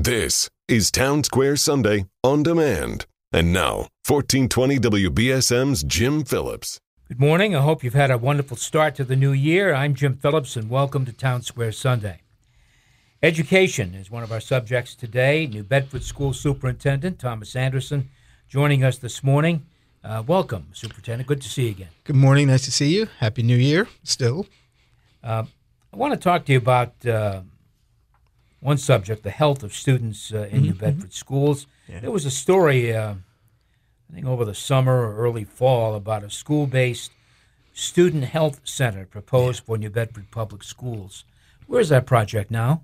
This is Town Square Sunday on demand. And now, 1420 WBSM's Jim Phillips. Good morning. I hope you've had a wonderful start to the new year. I'm Jim Phillips, and welcome to Town Square Sunday. Education is one of our subjects today. New Bedford School Superintendent Thomas Anderson joining us this morning. Uh, welcome, Superintendent. Good to see you again. Good morning. Nice to see you. Happy New Year still. Uh, I want to talk to you about uh, one subject the health of students uh, in New Mm-hmm. Bedford schools. There was a story, uh, I think, over the summer or early fall about a school based student health center proposed for New Bedford Public Schools. Where's that project now?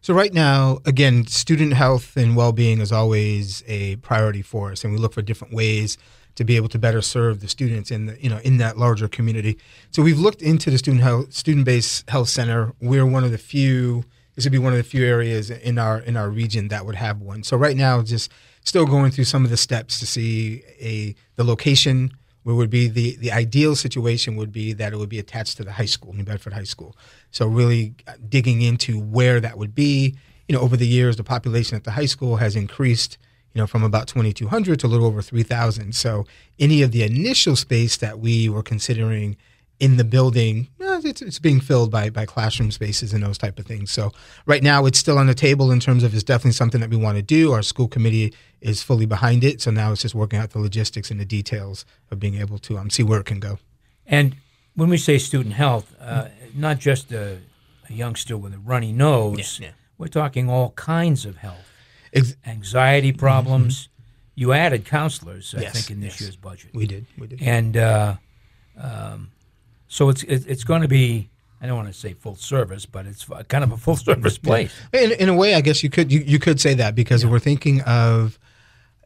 So right now, again, student health and well-being is always a priority for us, and we look for different ways to be able to better serve the students in the you know in that larger community. So we've looked into the student health student-based health center. We're one of the few. This would be one of the few areas in our in our region that would have one. So right now, just still going through some of the steps to see a the location where would be the the ideal situation would be that it would be attached to the high school, New Bedford High School. So really uh, digging into where that would be. You know, over the years, the population at the high school has increased. You know, from about 2,200 to a little over 3,000. So any of the initial space that we were considering in the building, it's, it's being filled by by classroom spaces and those type of things. So right now, it's still on the table in terms of it's definitely something that we want to do. Our school committee is fully behind it. So now it's just working out the logistics and the details of being able to um, see where it can go. And when we say student health, uh, not just a, a youngster with a runny nose, Yeah, yeah. we're talking all kinds of health. Ex- anxiety problems. You added counselors, I Yes, think, in this yes. year's budget, we did. We did. and uh, um, so it's it's going to be. I don't want to say full service, but it's kind of a full service place. In, in a way, I guess you could you, you could say that because we're thinking of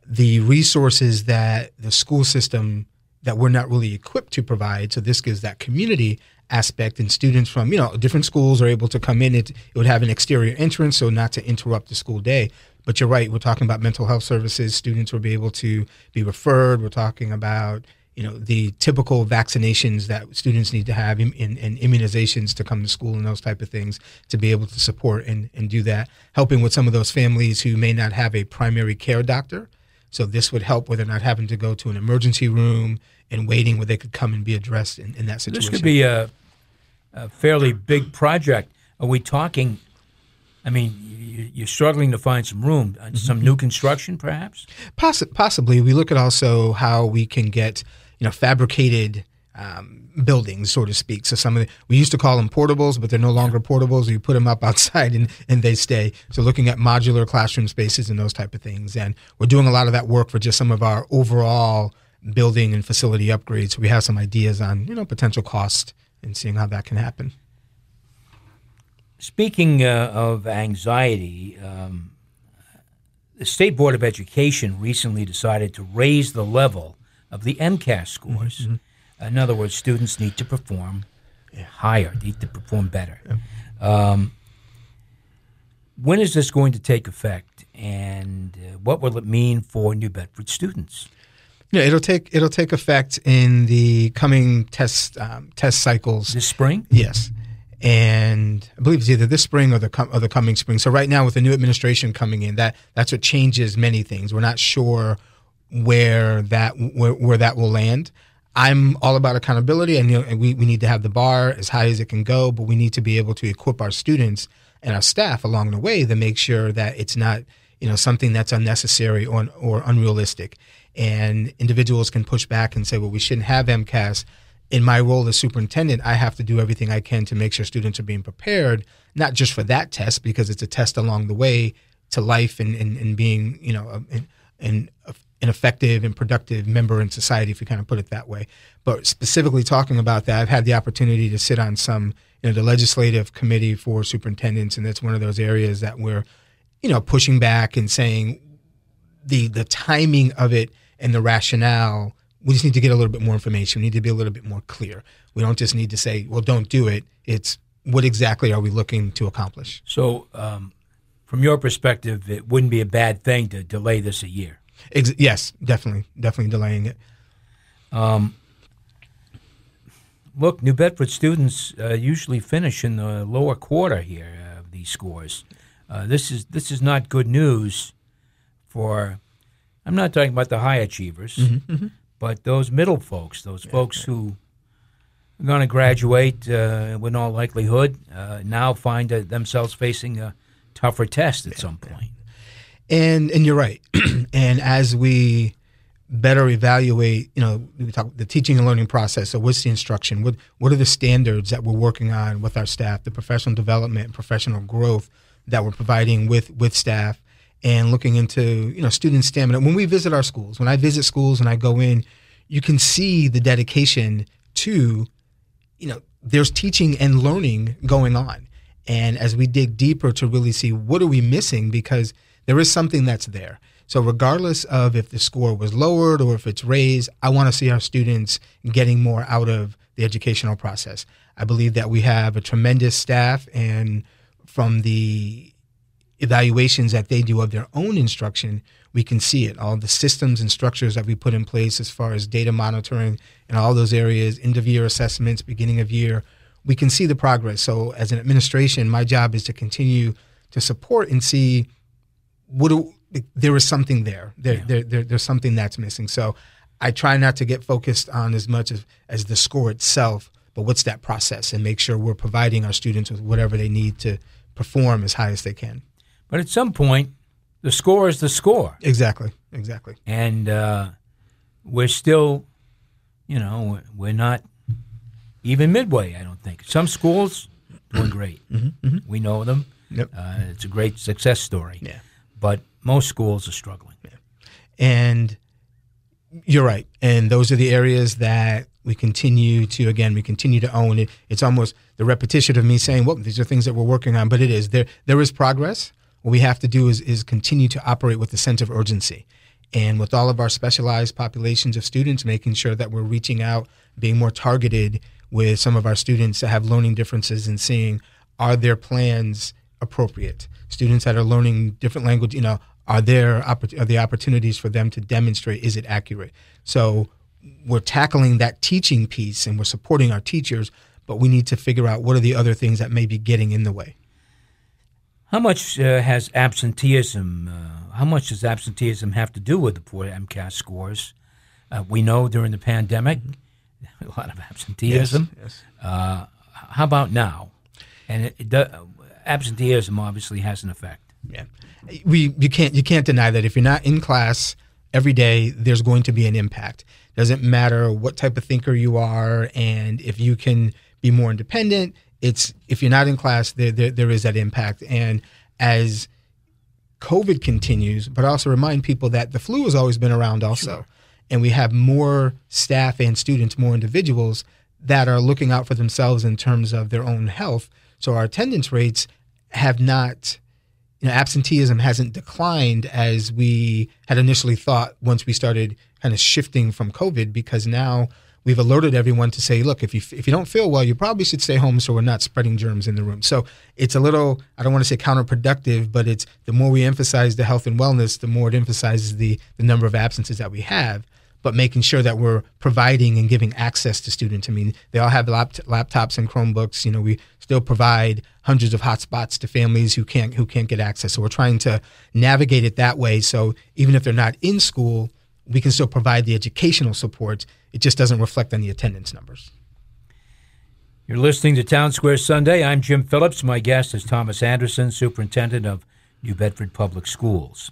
the resources that the school system that we're not really equipped to provide. So this gives that community aspect, and students from you know different schools are able to come in. It, it would have an exterior entrance, so not to interrupt the school day. But you're right. We're talking about mental health services. Students will be able to be referred. We're talking about you know the typical vaccinations that students need to have in, in, and immunizations to come to school and those type of things to be able to support and, and do that helping with some of those families who may not have a primary care doctor so this would help where they're not having to go to an emergency room and waiting where they could come and be addressed in, in that situation This could be a, a fairly big project. Are we talking? I mean, you, you're struggling to find some room. Uh, Some new construction, perhaps. Possi- possibly. We look at also how we can get you know fabricated um, buildings so to speak. So some of the, we used to call them portables but they're no longer portables. You put them up outside and, and they stay. So looking at modular classroom spaces and those type of things. And we're doing a lot of that work for just some of our overall building and facility upgrades. We have some ideas on you know potential cost and seeing how that can happen Speaking uh, of anxiety, um, the State Board of Education recently decided to raise the level of the MCAS scores. In other words, students need to perform higher, need to perform better. Um, when is this going to take effect, and uh, what will it mean for New Bedford students? yeah it'll take it'll take effect in the coming test um, test cycles This spring? Yes, and I believe it's either this spring or the com- or the coming spring. So right now, with the new administration coming in, that that's what changes many things. We're not sure where that where, where that will land. I'm all about accountability, and, you know, and we, we need to have the bar as high as it can go, but we need to be able to equip our students and our staff along the way to make sure that it's not you know something that's unnecessary or or unrealistic. And individuals can push back and say, well, we shouldn't have MCAS in my role as superintendent, I have to do everything I can to make sure students are being prepared, not just for that test, because it's a test along the way to life and, and, and being, you know, an, an, an effective and productive member in society, if you kind of put it that way. But specifically talking about that, I've had the opportunity to sit on some, you know, the legislative committee for superintendents, and that's one of those areas that we're, you know, pushing back and saying the the timing of it and the rationale we just need to get a little bit more information. We need to be a little bit more clear. We don't just need to say, well, don't do it. It's what exactly are we looking to accomplish? So, um, from your perspective, it wouldn't be a bad thing to delay this a year. Ex- yes, definitely, definitely delaying it. Um, look, New Bedford students uh, usually finish in the lower quarter here of these scores. Uh, this is this is not good news for. I'm not talking about the high achievers, Mm-hmm, but those middle folks, those folks who are going to graduate uh, with all likelihood uh, now find uh, themselves facing a tougher test at some point. And and you're right. and as we better evaluate, you know, we talk the teaching and learning process. So what's the instruction? What what are the standards that we're working on with our staff, the professional development and professional growth that we're providing with with staff and looking into, you know, student stamina. When we visit our schools, when I visit schools and I go in, you can see the dedication to, you know, there's teaching and learning going on. And as we dig deeper to really see what are we missing because there is something that's there. So regardless of if the score was lowered or if it's raised, I want to see our students getting more out of the educational process. I believe that we have a tremendous staff and from the evaluations that they do of their own instruction, we can see it. All the systems and structures that we put in place as far as data monitoring and all those areas, end of year assessments, beginning of year, we can see the progress. So as an administration, my job is to continue to support and see what do, there is something there. There, Yeah. there, there. There's something that's missing. So I try not to get focused on as much as, as the score itself, but what's that process and make sure we're providing our students with whatever they need to perform as high as they can. But at some point, the score is the score. Exactly. Exactly. and uh, we're still, you know, we're not even midway. I don't think some schools doing great. We know them. Yep. Uh, it's a great success story. Yeah. But most schools are struggling. Yeah. And you're right. And those are the areas that we continue to again we continue to own it. It's almost the repetition of me saying, "Well, these are things that we're working on," but it is there. There is progress. What we have to do is is continue to operate with a sense of urgency, and with all of our specialized populations of students, making sure that we're reaching out, being more targeted with some of our students that have learning differences, and seeing are their plans appropriate. Students that are learning different language, you know, are there are the opportunities for them to demonstrate is it accurate? So we're tackling that teaching piece and we're supporting our teachers, but we need to figure out what are the other things that may be getting in the way. How much uh, has absenteeism? Uh, how much does absenteeism have to do with the poor MCAS scores? Uh, we know during the pandemic, a lot of absenteeism. Yes. Uh, how about now? And it, it absenteeism obviously has an effect. Yeah. We you can't you can't deny that if you're not in class every day, there's going to be an impact. Doesn't matter what type of thinker you are and if you can be more independent, it's if you're not in class, there there, there is that impact. And as COVID continues, but also remind people that the flu has always been around also. And we have more staff and students, more individuals that are looking out for themselves in terms of their own health. So our attendance rates have not, you know, absenteeism hasn't declined as we had initially thought once we started kind of shifting from COVID because now we've alerted everyone to say, look, if you if you don't feel well, you probably should stay home so we're not spreading germs in the room. So it's a little I don't want to say counterproductive, but it's the more we emphasize the health and wellness, the more it emphasizes the the number of absences that we have. But making sure that we're providing and giving access to students. I mean, they all have lap- laptops and Chromebooks. You know, we still provide hundreds of hotspots to families who can't who can't get access. So we're trying to navigate it that way. So even if they're not in school, we can still provide the educational support. It just doesn't reflect on the attendance numbers. You're listening to Town Square Sunday. I'm Jim Phillips. My guest is Thomas Anderson, Superintendent of New Bedford Public Schools.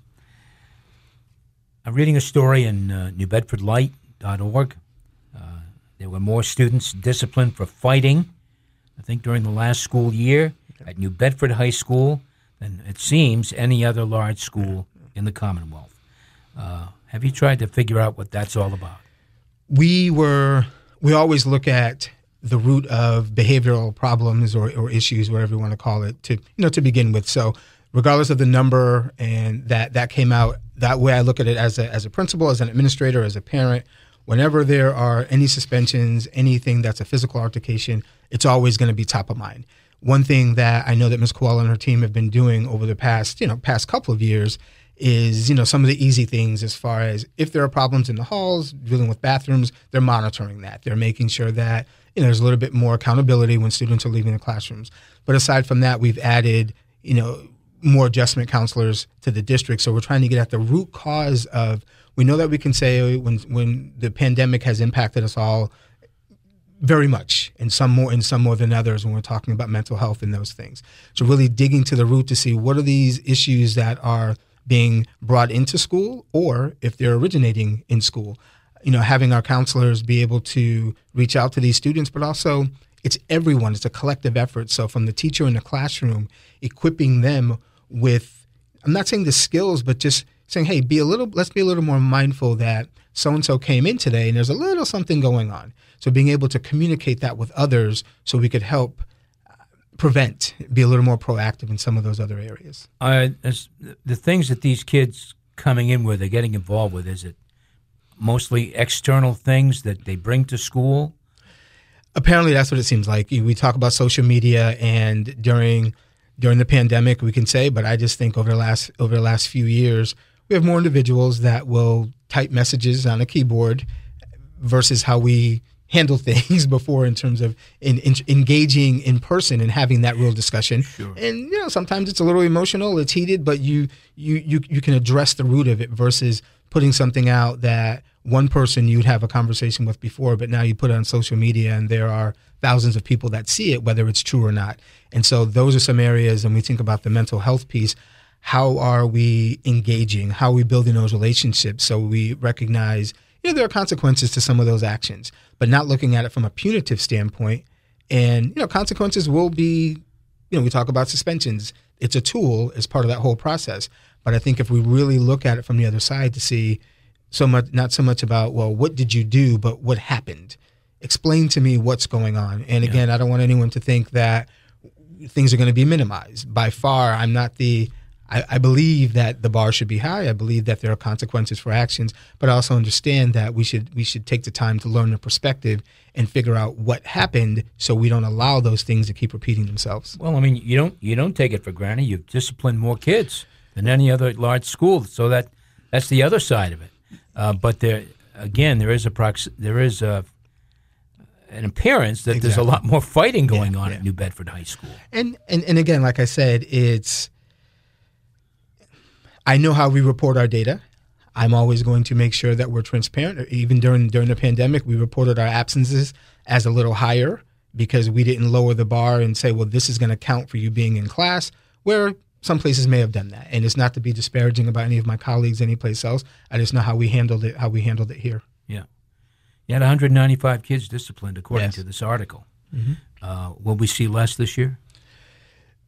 I'm reading a story in uh, NewBedfordLight.org. Uh, there were more students disciplined for fighting, I think, during the last school year at New Bedford High School than it seems any other large school in the Commonwealth. Uh, have you tried to figure out what that's all about? we were we always look at the root of behavioral problems or, or issues, whatever you want to call it, to you know to begin with. So regardless of the number and that that came out that way, I look at it as a as a principal, as an administrator, as a parent. Whenever there are any suspensions, anything that's a physical altercation, it's always going to be top of mind. One thing that I know that Ms. Coelho and her team have been doing over the past, you know, past couple of years is, you know, some of the easy things as far as if there are problems in the halls, dealing with bathrooms, they're monitoring that. They're making sure that, you know, there's a little bit more accountability when students are leaving the classrooms. But aside from that, we've added, you know, more adjustment counselors to the district. So we're trying to get at the root cause of. We know that we can say when when the pandemic has impacted us all very much, and some more, and some more than others. When we're talking about mental health and those things, so really digging to the root to see what are these issues that are being brought into school, or if they're originating in school. You know, having our counselors be able to reach out to these students, but also it's everyone. It's a collective effort. So from the teacher in the classroom, equipping them with, I'm not saying the skills, but just saying, hey, be a little, let's be a little more mindful that so and so came in today and there's a little something going on. So being able to communicate that with others so we could help prevent, be a little more proactive in some of those other areas. Uh, the things that these kids coming in with, they're getting involved with, is it mostly external things that they bring to school? apparently that's what it seems like. We talk about social media, and during during the pandemic, we can say, but I just think over the last over the last few years, we have more individuals that will type messages on a keyboard versus how we handle things before in terms of in, in, engaging in person and having that real discussion. Sure. And you know, sometimes it's a little emotional, it's heated, but you you you you can address the root of it versus putting something out that one person you'd have a conversation with before, but now you put it on social media and there are thousands of people that see it, whether it's true or not. And so those are some areas, and we think about the mental health piece. How are we engaging? How are we building those relationships so we recognize, you know, there are consequences to some of those actions, but not looking at it from a punitive standpoint. And, you know, consequences will be, you know, we talk about suspensions. It's a tool as part of that whole process. But I think if we really look at it from the other side to see, so much not so much about well what did you do but what happened explain to me what's going on and again yeah. i don't want anyone to think that things are going to be minimized by far i'm not the I, I, believe that the bar should be high. I believe that there are consequences for actions, but I also understand that we should we should take the time to learn the perspective and figure out what happened, so we don't allow those things to keep repeating themselves. Well, I mean, you don't you don't take it for granted. You've disciplined more kids than any other large school, so that that's the other side of it. Uh, but there, again, there is a prox- there is a, an appearance that exactly. there's a lot more fighting going yeah, on yeah. at New Bedford High School. And, and and again, like I said, it's I know how we report our data. I'm always going to make sure that we're transparent. Even during during the pandemic, we reported our absences as a little higher because we didn't lower the bar and say, well, this is going to count for you being in class. Where some places may have done that, and it's not to be disparaging about any of my colleagues anyplace else. I just know how we handled it. How we handled it here. Yeah, you had 195 kids disciplined according yes. to this article. Mm-hmm. Uh, will we see less this year?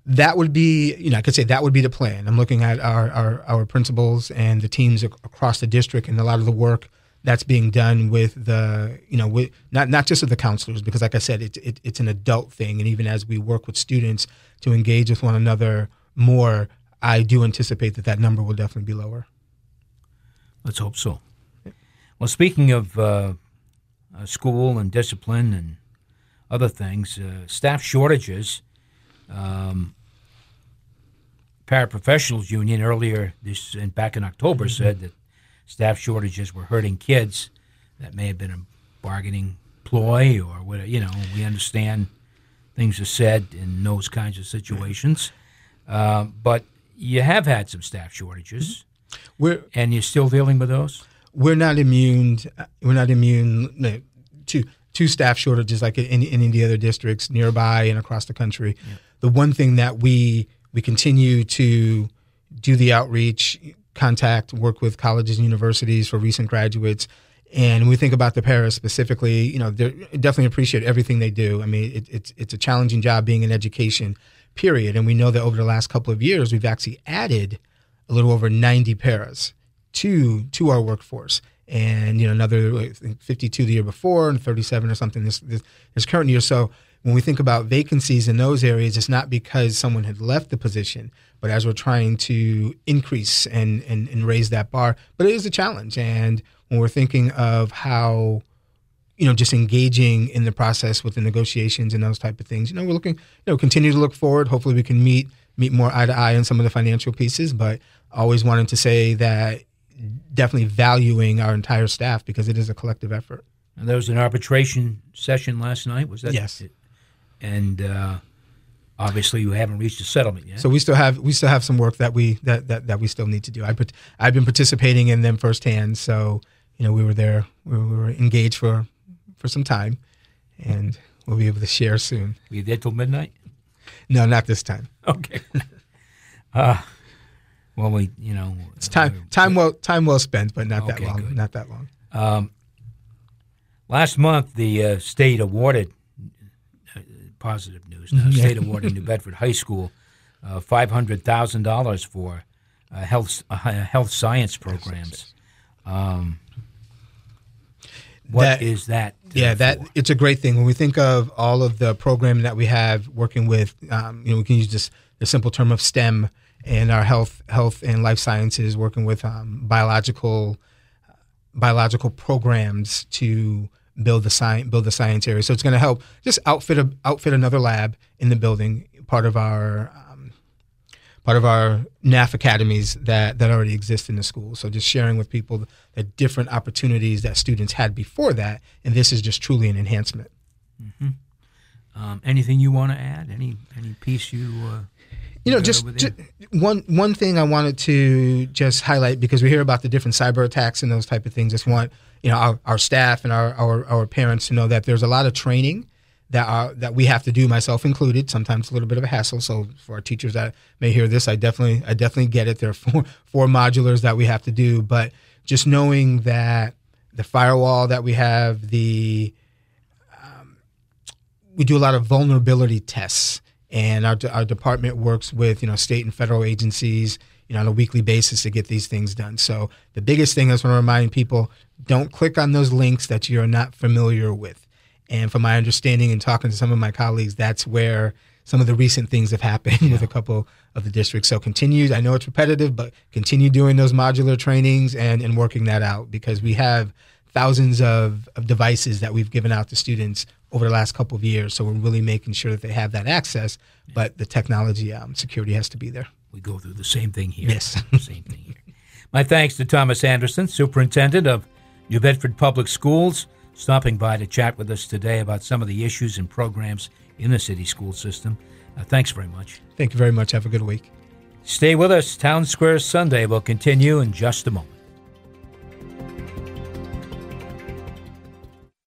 That would be, you know, I could say that would be the plan. I'm looking at our our, our principals and the teams ac- across the district, and a lot of the work that's being done with the you know with not not just with the counselors because like I said it's it, it's an adult thing and even as we work with students to engage with one another more, I do anticipate that that number will definitely be lower. Let's hope so. Well, speaking of uh, uh, school and discipline and other things, uh, staff shortages. Um, Paraprofessionals Union earlier this and back in October mm-hmm. said that staff shortages were hurting kids. That may have been a bargaining ploy, or whatever. You know, we understand things are said in those kinds of situations. Uh, but you have had some staff shortages, we're, and you're still dealing with those. We're not immune. We're not immune to to staff shortages like in, in any other districts nearby and across the country. Yeah. The one thing that we we continue to do the outreach, contact, work with colleges and universities for recent graduates. And we think about the paras specifically, you know, they definitely appreciate everything they do. I mean, it, it's it's a challenging job being in education, period. And we know that over the last couple of years, we've actually added a little over 90 paras to to our workforce. And you know another 52 the year before and 37 or something this, this this current year. So when we think about vacancies in those areas, it's not because someone had left the position, but as we're trying to increase and, and, and raise that bar. But it is a challenge. And when we're thinking of how you know, just engaging in the process with the negotiations and those type of things. You know, we're looking, you know, continue to look forward. Hopefully, we can meet meet more eye to eye on some of the financial pieces. But always wanted to say that definitely valuing our entire staff because it is a collective effort. And there was an arbitration session last night. Was that yes? And uh, Obviously, you haven't reached a settlement yet. So we still have we still have some work that we that that, that we still need to do. I put, I've been participating in them firsthand. So you know we were there, we were, we were engaged for for some time, and we'll be able to share soon. Were you there till midnight? No, not this time. Okay. uh, well, we you know It's time time well time well spent, but not that long. good. Not that long. Um, last month, the uh, state awarded uh, positive news. Now, state awarded New Bedford High School uh, five hundred thousand dollars for uh, health uh, health science programs. Um, what is That- that? uh, Yeah, that for? it's a great thing when we think of all of the programming that we have working with. Um, you know, we can use this the simple term of STEM and our health, health and life sciences, working with um, biological, biological programs to build the science, build the science area. So it's going to help just outfit a, outfit another lab in the building, part of our. Um, Part of our NAF academies that, that already exist in the school. So just sharing with people the different opportunities that students had before that, and this is just truly an enhancement. Um, anything you want to add? Any any piece you? Uh, You know, just, over ju- there? one one thing I wanted to just highlight because we hear about the different cyber attacks and those type of things. Just want you know our, our staff and our, our our parents to know that there's a lot of training that are that we have to do, myself included. Sometimes a little bit of a hassle. So for our teachers that may hear this, I definitely I definitely get it. There are four four modulars that we have to do, but just knowing that the firewall that we have, the um, we do a lot of vulnerability tests, and our our department works with you know state and federal agencies you know on a weekly basis to get these things done. So the biggest thing I just want to remind people: don't click on those links that you're not familiar with. And from my understanding and talking to some of my colleagues, that's where some of the recent things have happened with a couple of the districts. So continue. I know it's repetitive, but continue doing those modular trainings and, and working that out because we have thousands of, of devices that we've given out to students over the last couple of years. So we're really making sure that they have that access, but the technology um, security has to be there. We go through the same thing here. Yes. same thing here. My thanks to Thomas Anderson, Superintendent of New Bedford Public Schools, stopping by to chat with us today about some of the issues and programs in the city school system. Uh, thanks very much. Thank you very much. Have a good week. Stay with us. Town Square Sunday will continue in just a moment.